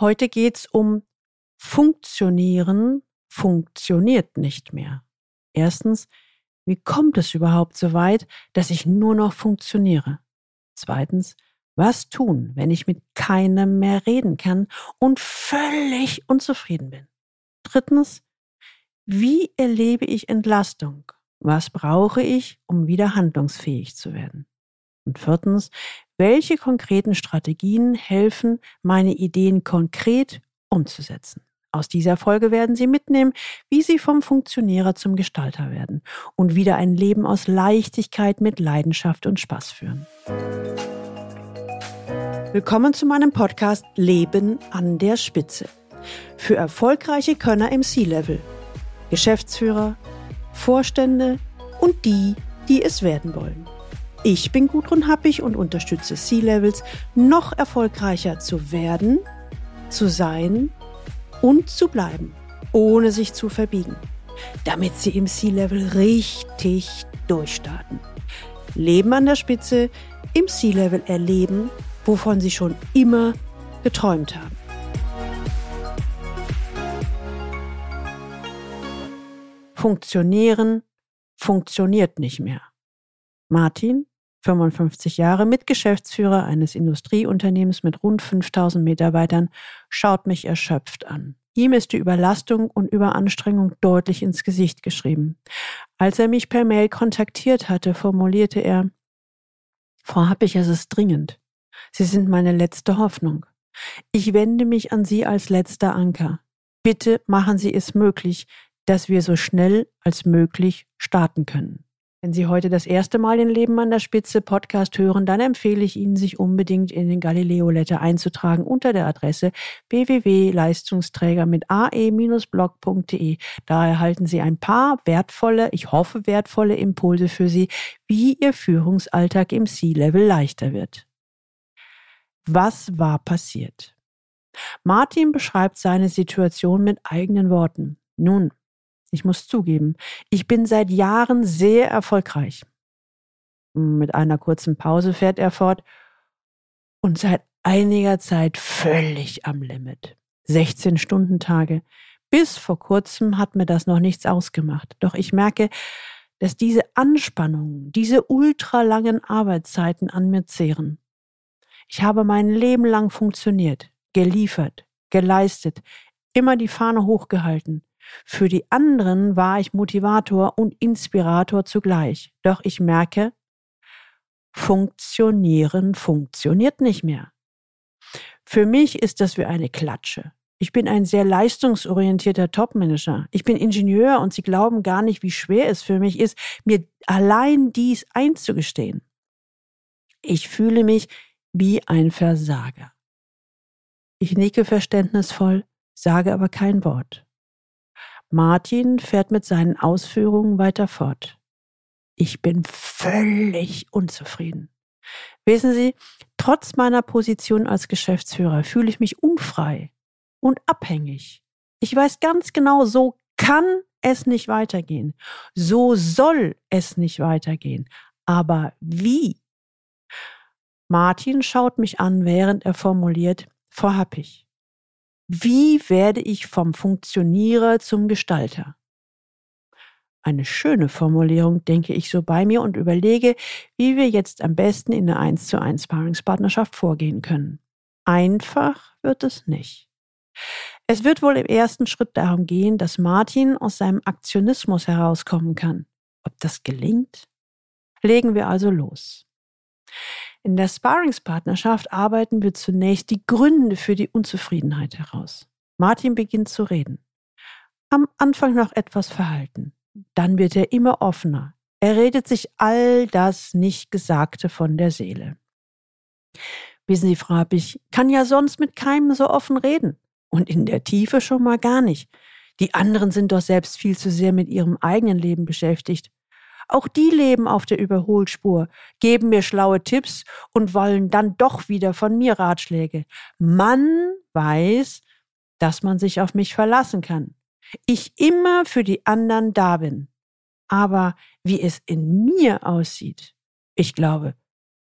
Heute geht's um Funktionieren funktioniert nicht mehr. Erstens, wie kommt es überhaupt so weit, dass ich nur noch funktioniere? Zweitens, was tun, wenn ich mit keinem mehr reden kann und völlig unzufrieden bin? Drittens, wie erlebe ich Entlastung? Was brauche ich, um wieder handlungsfähig zu werden? Und viertens, welche konkreten Strategien helfen, meine Ideen konkret umzusetzen? Aus dieser Folge werden Sie mitnehmen, wie Sie vom Funktionärer zum Gestalter werden und wieder ein Leben aus Leichtigkeit mit Leidenschaft und Spaß führen. Willkommen zu meinem Podcast Leben an der Spitze. Für erfolgreiche Könner im C-Level, Geschäftsführer, Vorstände und die, die es werden wollen. Ich bin Gudrun Happig und unterstütze C-Levels, noch erfolgreicher zu werden, zu sein und zu bleiben, ohne sich zu verbiegen, damit sie im C-Level richtig durchstarten. Leben an der Spitze, im C-Level erleben, wovon sie schon immer geträumt haben. Funktionieren funktioniert nicht mehr. Martin, 55 Jahre, Mitgeschäftsführer eines Industrieunternehmens mit rund 5000 Mitarbeitern, schaut mich erschöpft an. Ihm ist die Überlastung und Überanstrengung deutlich ins Gesicht geschrieben. Als er mich per Mail kontaktiert hatte, formulierte er, Frau Happig, es ist dringend. Sie sind meine letzte Hoffnung. Ich wende mich an Sie als letzter Anker. Bitte machen Sie es möglich, dass wir so schnell als möglich starten können. Wenn Sie heute das erste Mal den Leben an der Spitze Podcast hören, dann empfehle ich Ihnen, sich unbedingt in den Galileo Letter einzutragen unter der Adresse www.leistungsträger mit ae-blog.de. Da erhalten Sie ein paar wertvolle, ich hoffe wertvolle Impulse für Sie, wie Ihr Führungsalltag im C-Level leichter wird. Was war passiert? Martin beschreibt seine Situation mit eigenen Worten. Nun, ich muss zugeben, ich bin seit Jahren sehr erfolgreich. Mit einer kurzen Pause fährt er fort und seit einiger Zeit völlig am Limit. 16 Stunden Tage. Bis vor kurzem hat mir das noch nichts ausgemacht. Doch ich merke, dass diese Anspannungen, diese ultralangen Arbeitszeiten an mir zehren. Ich habe mein Leben lang funktioniert, geliefert, geleistet, immer die Fahne hochgehalten. Für die anderen war ich Motivator und Inspirator zugleich. Doch ich merke, funktionieren funktioniert nicht mehr. Für mich ist das wie eine Klatsche. Ich bin ein sehr leistungsorientierter Topmanager. Ich bin Ingenieur und Sie glauben gar nicht, wie schwer es für mich ist, mir allein dies einzugestehen. Ich fühle mich wie ein Versager. Ich nicke verständnisvoll, sage aber kein Wort. Martin fährt mit seinen Ausführungen weiter fort. Ich bin völlig unzufrieden. Wissen Sie, trotz meiner Position als Geschäftsführer fühle ich mich unfrei und abhängig. Ich weiß ganz genau, so kann es nicht weitergehen. So soll es nicht weitergehen. Aber wie? Martin schaut mich an, während er formuliert, Frau Happig, wie werde ich vom Funktionierer zum Gestalter? Eine schöne Formulierung, denke ich so bei mir und überlege, wie wir jetzt am besten in der 1 zu 1 Sparringspartnerschaft vorgehen können. Einfach wird es nicht. Es wird wohl im ersten Schritt darum gehen, dass Martin aus seinem Aktionismus herauskommen kann. Ob das gelingt? Legen wir also los. In der Sparringspartnerschaft arbeiten wir zunächst die Gründe für die Unzufriedenheit heraus. Martin beginnt zu reden. Am Anfang noch etwas verhalten. Dann wird er immer offener. Er redet sich all das Nicht-Gesagte von der Seele. Wissen Sie, Frau ich kann ja sonst mit keinem so offen reden. Und in der Tiefe schon mal gar nicht. Die anderen sind doch selbst viel zu sehr mit ihrem eigenen Leben beschäftigt. Auch die leben auf der Überholspur, geben mir schlaue Tipps und wollen dann doch wieder von mir Ratschläge. Man weiß, dass man sich auf mich verlassen kann. Ich immer für die anderen da bin. Aber wie es in mir aussieht, ich glaube,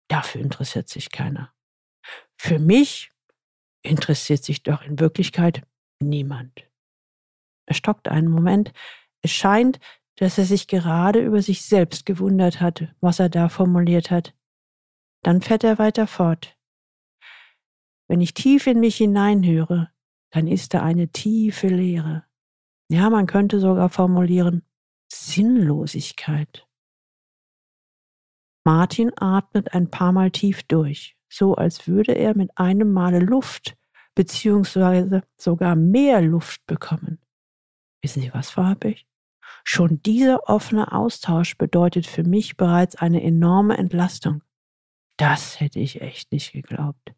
dafür interessiert sich keiner. Für mich interessiert sich doch in Wirklichkeit niemand. Er stockt einen Moment. Es scheint, dass er sich gerade über sich selbst gewundert hat, was er da formuliert hat. Dann fährt er weiter fort. Wenn ich tief in mich hineinhöre, dann ist da eine tiefe Leere. Ja, man könnte sogar formulieren Sinnlosigkeit. Martin atmet ein paar Mal tief durch, so als würde er mit einem Male Luft beziehungsweise sogar mehr Luft bekommen. Wissen Sie was, Happig? Schon dieser offene Austausch bedeutet für mich bereits eine enorme Entlastung. Das hätte ich echt nicht geglaubt.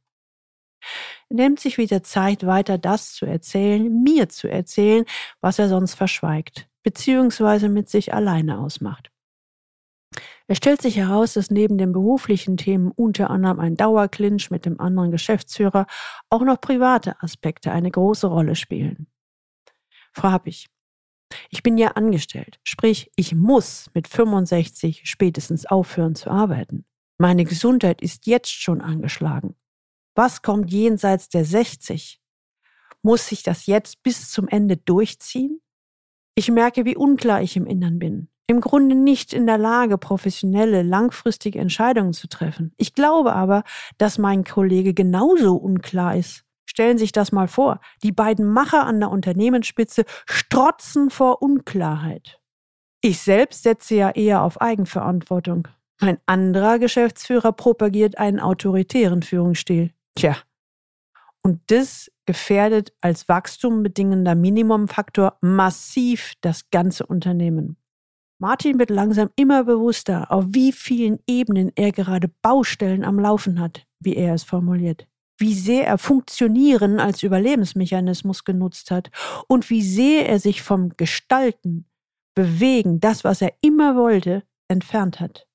Er nimmt sich wieder Zeit, weiter das zu erzählen, mir zu erzählen, was er sonst verschweigt, beziehungsweise mit sich alleine ausmacht. Es stellt sich heraus, dass neben den beruflichen Themen unter anderem ein Dauerclinch mit dem anderen Geschäftsführer auch noch private Aspekte eine große Rolle spielen. Frau Happig, ich bin ja angestellt, sprich, ich muss mit 65 spätestens aufhören zu arbeiten. Meine Gesundheit ist jetzt schon angeschlagen. Was kommt jenseits der 60? Muss ich das jetzt bis zum Ende durchziehen? Ich merke, wie unklar ich im Innern bin. Im Grunde nicht in der Lage, professionelle, langfristige Entscheidungen zu treffen. Ich glaube aber, dass mein Kollege genauso unklar ist. Stellen Sie sich das mal vor. Die beiden Macher an der Unternehmensspitze strotzen vor Unklarheit. Ich selbst setze ja eher auf Eigenverantwortung. Ein anderer Geschäftsführer propagiert einen autoritären Führungsstil. Tja. Und das gefährdet als wachstumbedingender Minimumfaktor massiv das ganze Unternehmen. Martin wird langsam immer bewusster, auf wie vielen Ebenen er gerade Baustellen am Laufen hat, wie er es formuliert wie sehr er Funktionieren als Überlebensmechanismus genutzt hat und wie sehr er sich vom Gestalten, Bewegen, das, was er immer wollte, entfernt hat.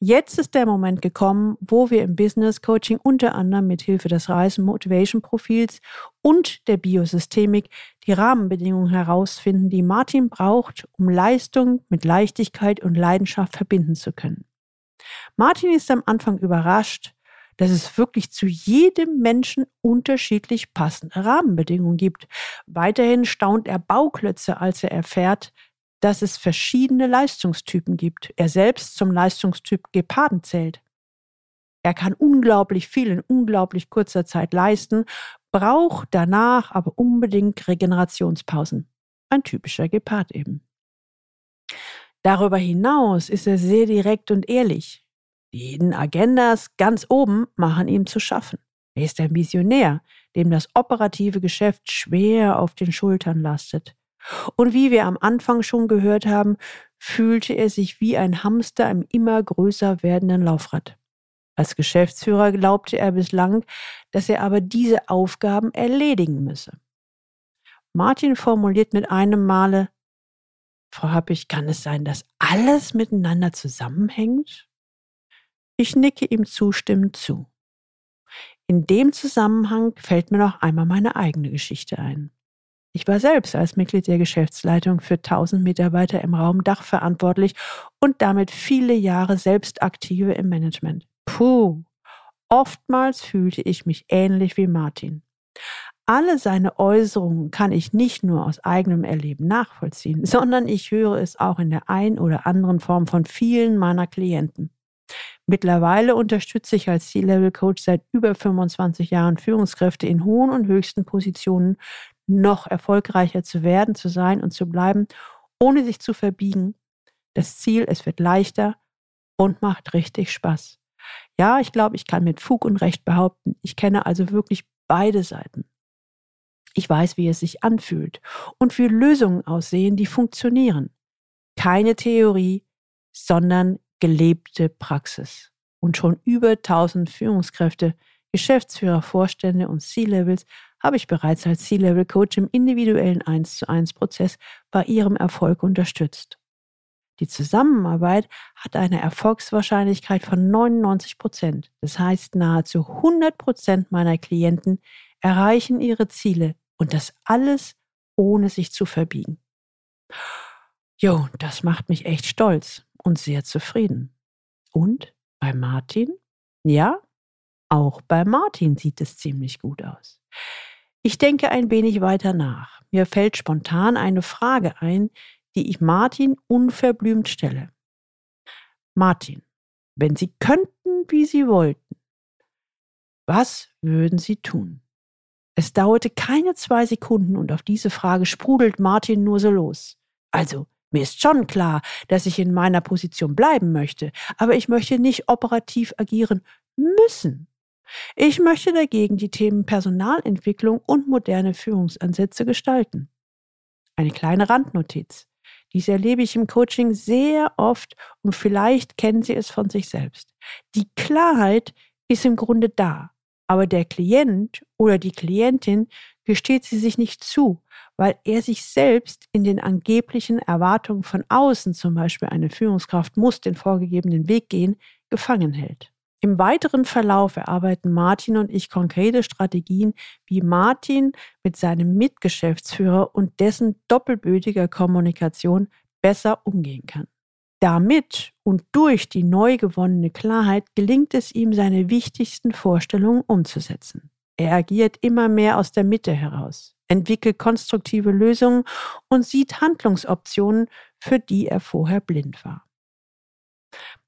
Jetzt ist der Moment gekommen, wo wir im Business Coaching unter anderem mit Hilfe des Reisen Motivation Profils und der Biosystemik die Rahmenbedingungen herausfinden, die Martin braucht, um Leistung mit Leichtigkeit und Leidenschaft verbinden zu können. Martin ist am Anfang überrascht, dass es wirklich zu jedem Menschen unterschiedlich passende Rahmenbedingungen gibt. Weiterhin staunt er Bauklötze, als er erfährt, dass es verschiedene Leistungstypen gibt. Er selbst zum Leistungstyp Geparden zählt. Er kann unglaublich viel in unglaublich kurzer Zeit leisten, braucht danach aber unbedingt Regenerationspausen. Ein typischer Gepard eben. Darüber hinaus ist er sehr direkt und ehrlich. Die Agendas ganz oben machen ihm zu schaffen. Er ist ein Visionär, dem das operative Geschäft schwer auf den Schultern lastet. Und wie wir am Anfang schon gehört haben, fühlte er sich wie ein Hamster im immer größer werdenden Laufrad. Als Geschäftsführer glaubte er bislang, dass er aber diese Aufgaben erledigen müsse. Martin formuliert mit einem Male, Frau Happig, kann es sein, dass alles miteinander zusammenhängt? Ich nicke ihm zustimmend zu. In dem Zusammenhang fällt mir noch einmal meine eigene Geschichte ein. Ich war selbst als Mitglied der Geschäftsleitung für 1000 Mitarbeiter im Raum Dach verantwortlich und damit viele Jahre selbst aktive im Management. Puh, oftmals fühlte ich mich ähnlich wie Martin. Alle seine Äußerungen kann ich nicht nur aus eigenem Erleben nachvollziehen, sondern ich höre es auch in der ein oder anderen Form von vielen meiner Klienten. Mittlerweile unterstütze ich als C-Level-Coach seit über 25 Jahren Führungskräfte in hohen und höchsten Positionen, noch erfolgreicher zu werden, zu sein und zu bleiben, ohne sich zu verbiegen. Das Ziel, es wird leichter und macht richtig Spaß. Ja, ich glaube, ich kann mit Fug und Recht behaupten, ich kenne also wirklich beide Seiten. Ich weiß, wie es sich anfühlt und wie Lösungen aussehen, die funktionieren. Keine Theorie, sondern gelebte Praxis. Und schon über 1000 Führungskräfte, Geschäftsführer, Vorstände und C-Levels habe ich bereits als C-Level-Coach im individuellen 1 zu 1 Prozess bei ihrem Erfolg unterstützt. Die Zusammenarbeit hat eine Erfolgswahrscheinlichkeit von 99 Prozent. Das heißt, nahezu 100 Prozent meiner Klienten erreichen ihre Ziele und das alles ohne sich zu verbiegen. Jo, das macht mich echt stolz und sehr zufrieden. Und bei Martin? Ja, auch bei Martin sieht es ziemlich gut aus. Ich denke ein wenig weiter nach. Mir fällt spontan eine Frage ein, die ich Martin unverblümt stelle. Martin, wenn Sie könnten, wie Sie wollten, was würden Sie tun? Es dauerte keine zwei Sekunden und auf diese Frage sprudelt Martin nur so los. Also, mir ist schon klar, dass ich in meiner Position bleiben möchte, aber ich möchte nicht operativ agieren müssen. Ich möchte dagegen die Themen Personalentwicklung und moderne Führungsansätze gestalten. Eine kleine Randnotiz. Dies erlebe ich im Coaching sehr oft und vielleicht kennen Sie es von sich selbst. Die Klarheit ist im Grunde da, aber der Klient oder die Klientin gesteht sie sich nicht zu, weil er sich selbst in den angeblichen Erwartungen von außen, zum Beispiel eine Führungskraft muss den vorgegebenen Weg gehen, gefangen hält. Im weiteren Verlauf erarbeiten Martin und ich konkrete Strategien, wie Martin mit seinem Mitgeschäftsführer und dessen doppelbötiger Kommunikation besser umgehen kann. Damit und durch die neu gewonnene Klarheit gelingt es ihm, seine wichtigsten Vorstellungen umzusetzen. Er agiert immer mehr aus der Mitte heraus, entwickelt konstruktive Lösungen und sieht Handlungsoptionen, für die er vorher blind war.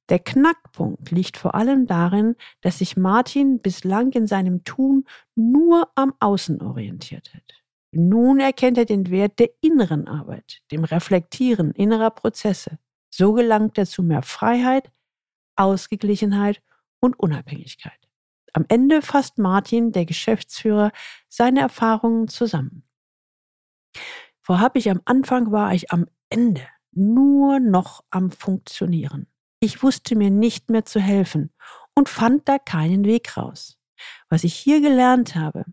Der Knackpunkt liegt vor allem darin, dass sich Martin bislang in seinem Tun nur am Außen orientiert hat. Nun erkennt er den Wert der inneren Arbeit, dem Reflektieren innerer Prozesse. So gelangt er zu mehr Freiheit, Ausgeglichenheit und Unabhängigkeit. Am Ende fasst Martin, der Geschäftsführer, seine Erfahrungen zusammen. Vorhab ich am Anfang war ich am Ende nur noch am Funktionieren. Ich wusste mir nicht mehr zu helfen und fand da keinen Weg raus. Was ich hier gelernt habe.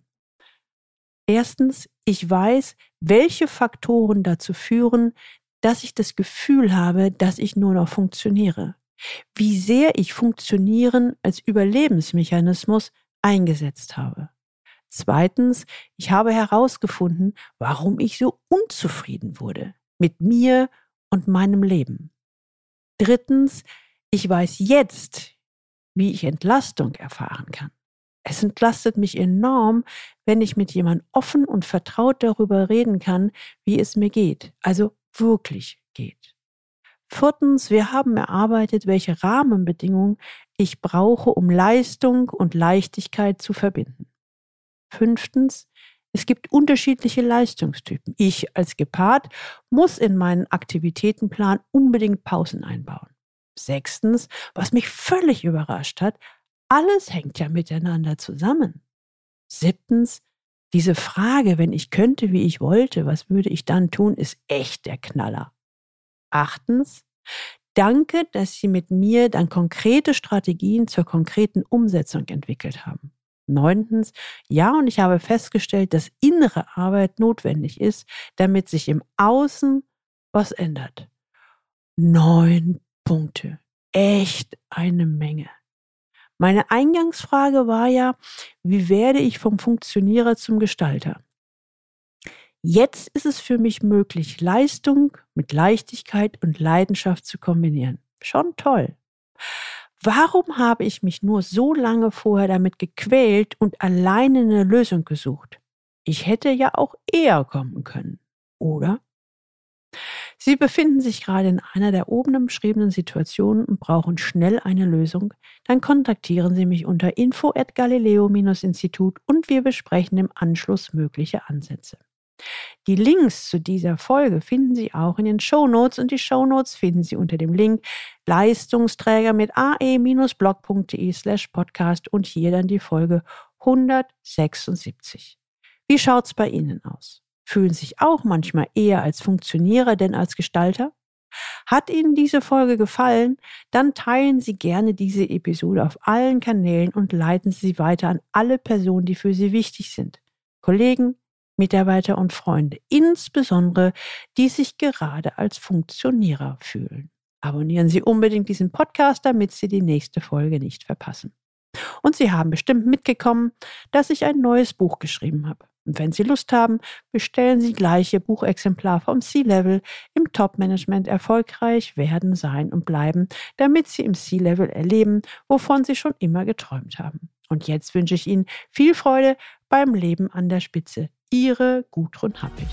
Erstens, ich weiß, welche Faktoren dazu führen, dass ich das Gefühl habe, dass ich nur noch funktioniere. Wie sehr ich Funktionieren als Überlebensmechanismus eingesetzt habe. Zweitens, ich habe herausgefunden, warum ich so unzufrieden wurde mit mir und meinem Leben. Drittens, ich weiß jetzt, wie ich Entlastung erfahren kann. Es entlastet mich enorm, wenn ich mit jemand offen und vertraut darüber reden kann, wie es mir geht, also wirklich geht. Viertens, wir haben erarbeitet, welche Rahmenbedingungen ich brauche, um Leistung und Leichtigkeit zu verbinden. Fünftens, es gibt unterschiedliche Leistungstypen. Ich als Gepard muss in meinen Aktivitätenplan unbedingt Pausen einbauen. Sechstens, was mich völlig überrascht hat, alles hängt ja miteinander zusammen. Siebtens, diese Frage, wenn ich könnte, wie ich wollte, was würde ich dann tun, ist echt der Knaller. Achtens, danke, dass Sie mit mir dann konkrete Strategien zur konkreten Umsetzung entwickelt haben. Neuntens, ja, und ich habe festgestellt, dass innere Arbeit notwendig ist, damit sich im Außen was ändert. Neun Punkte. Echt eine Menge. Meine Eingangsfrage war ja, wie werde ich vom Funktionierer zum Gestalter? Jetzt ist es für mich möglich, Leistung mit Leichtigkeit und Leidenschaft zu kombinieren. Schon toll. Warum habe ich mich nur so lange vorher damit gequält und alleine eine Lösung gesucht? Ich hätte ja auch eher kommen können, oder? Sie befinden sich gerade in einer der oben beschriebenen Situationen und brauchen schnell eine Lösung, dann kontaktieren Sie mich unter info at galileo-institut und wir besprechen im Anschluss mögliche Ansätze. Die Links zu dieser Folge finden Sie auch in den Show Notes und die Show Notes finden Sie unter dem Link Leistungsträger mit ae-blog.de slash podcast und hier dann die Folge 176. Wie schaut's bei Ihnen aus? Fühlen sich auch manchmal eher als Funktionierer denn als Gestalter? Hat Ihnen diese Folge gefallen? Dann teilen Sie gerne diese Episode auf allen Kanälen und leiten Sie weiter an alle Personen, die für Sie wichtig sind. Kollegen, Mitarbeiter und Freunde, insbesondere die sich gerade als Funktionierer fühlen. Abonnieren Sie unbedingt diesen Podcast, damit Sie die nächste Folge nicht verpassen. Und Sie haben bestimmt mitgekommen, dass ich ein neues Buch geschrieben habe. Und wenn Sie Lust haben, bestellen Sie gleich Ihr Buchexemplar vom C-Level im Top-Management erfolgreich werden, sein und bleiben, damit Sie im C-Level erleben, wovon Sie schon immer geträumt haben. Und jetzt wünsche ich Ihnen viel Freude beim Leben an der Spitze. Ihre Gudrun Happig.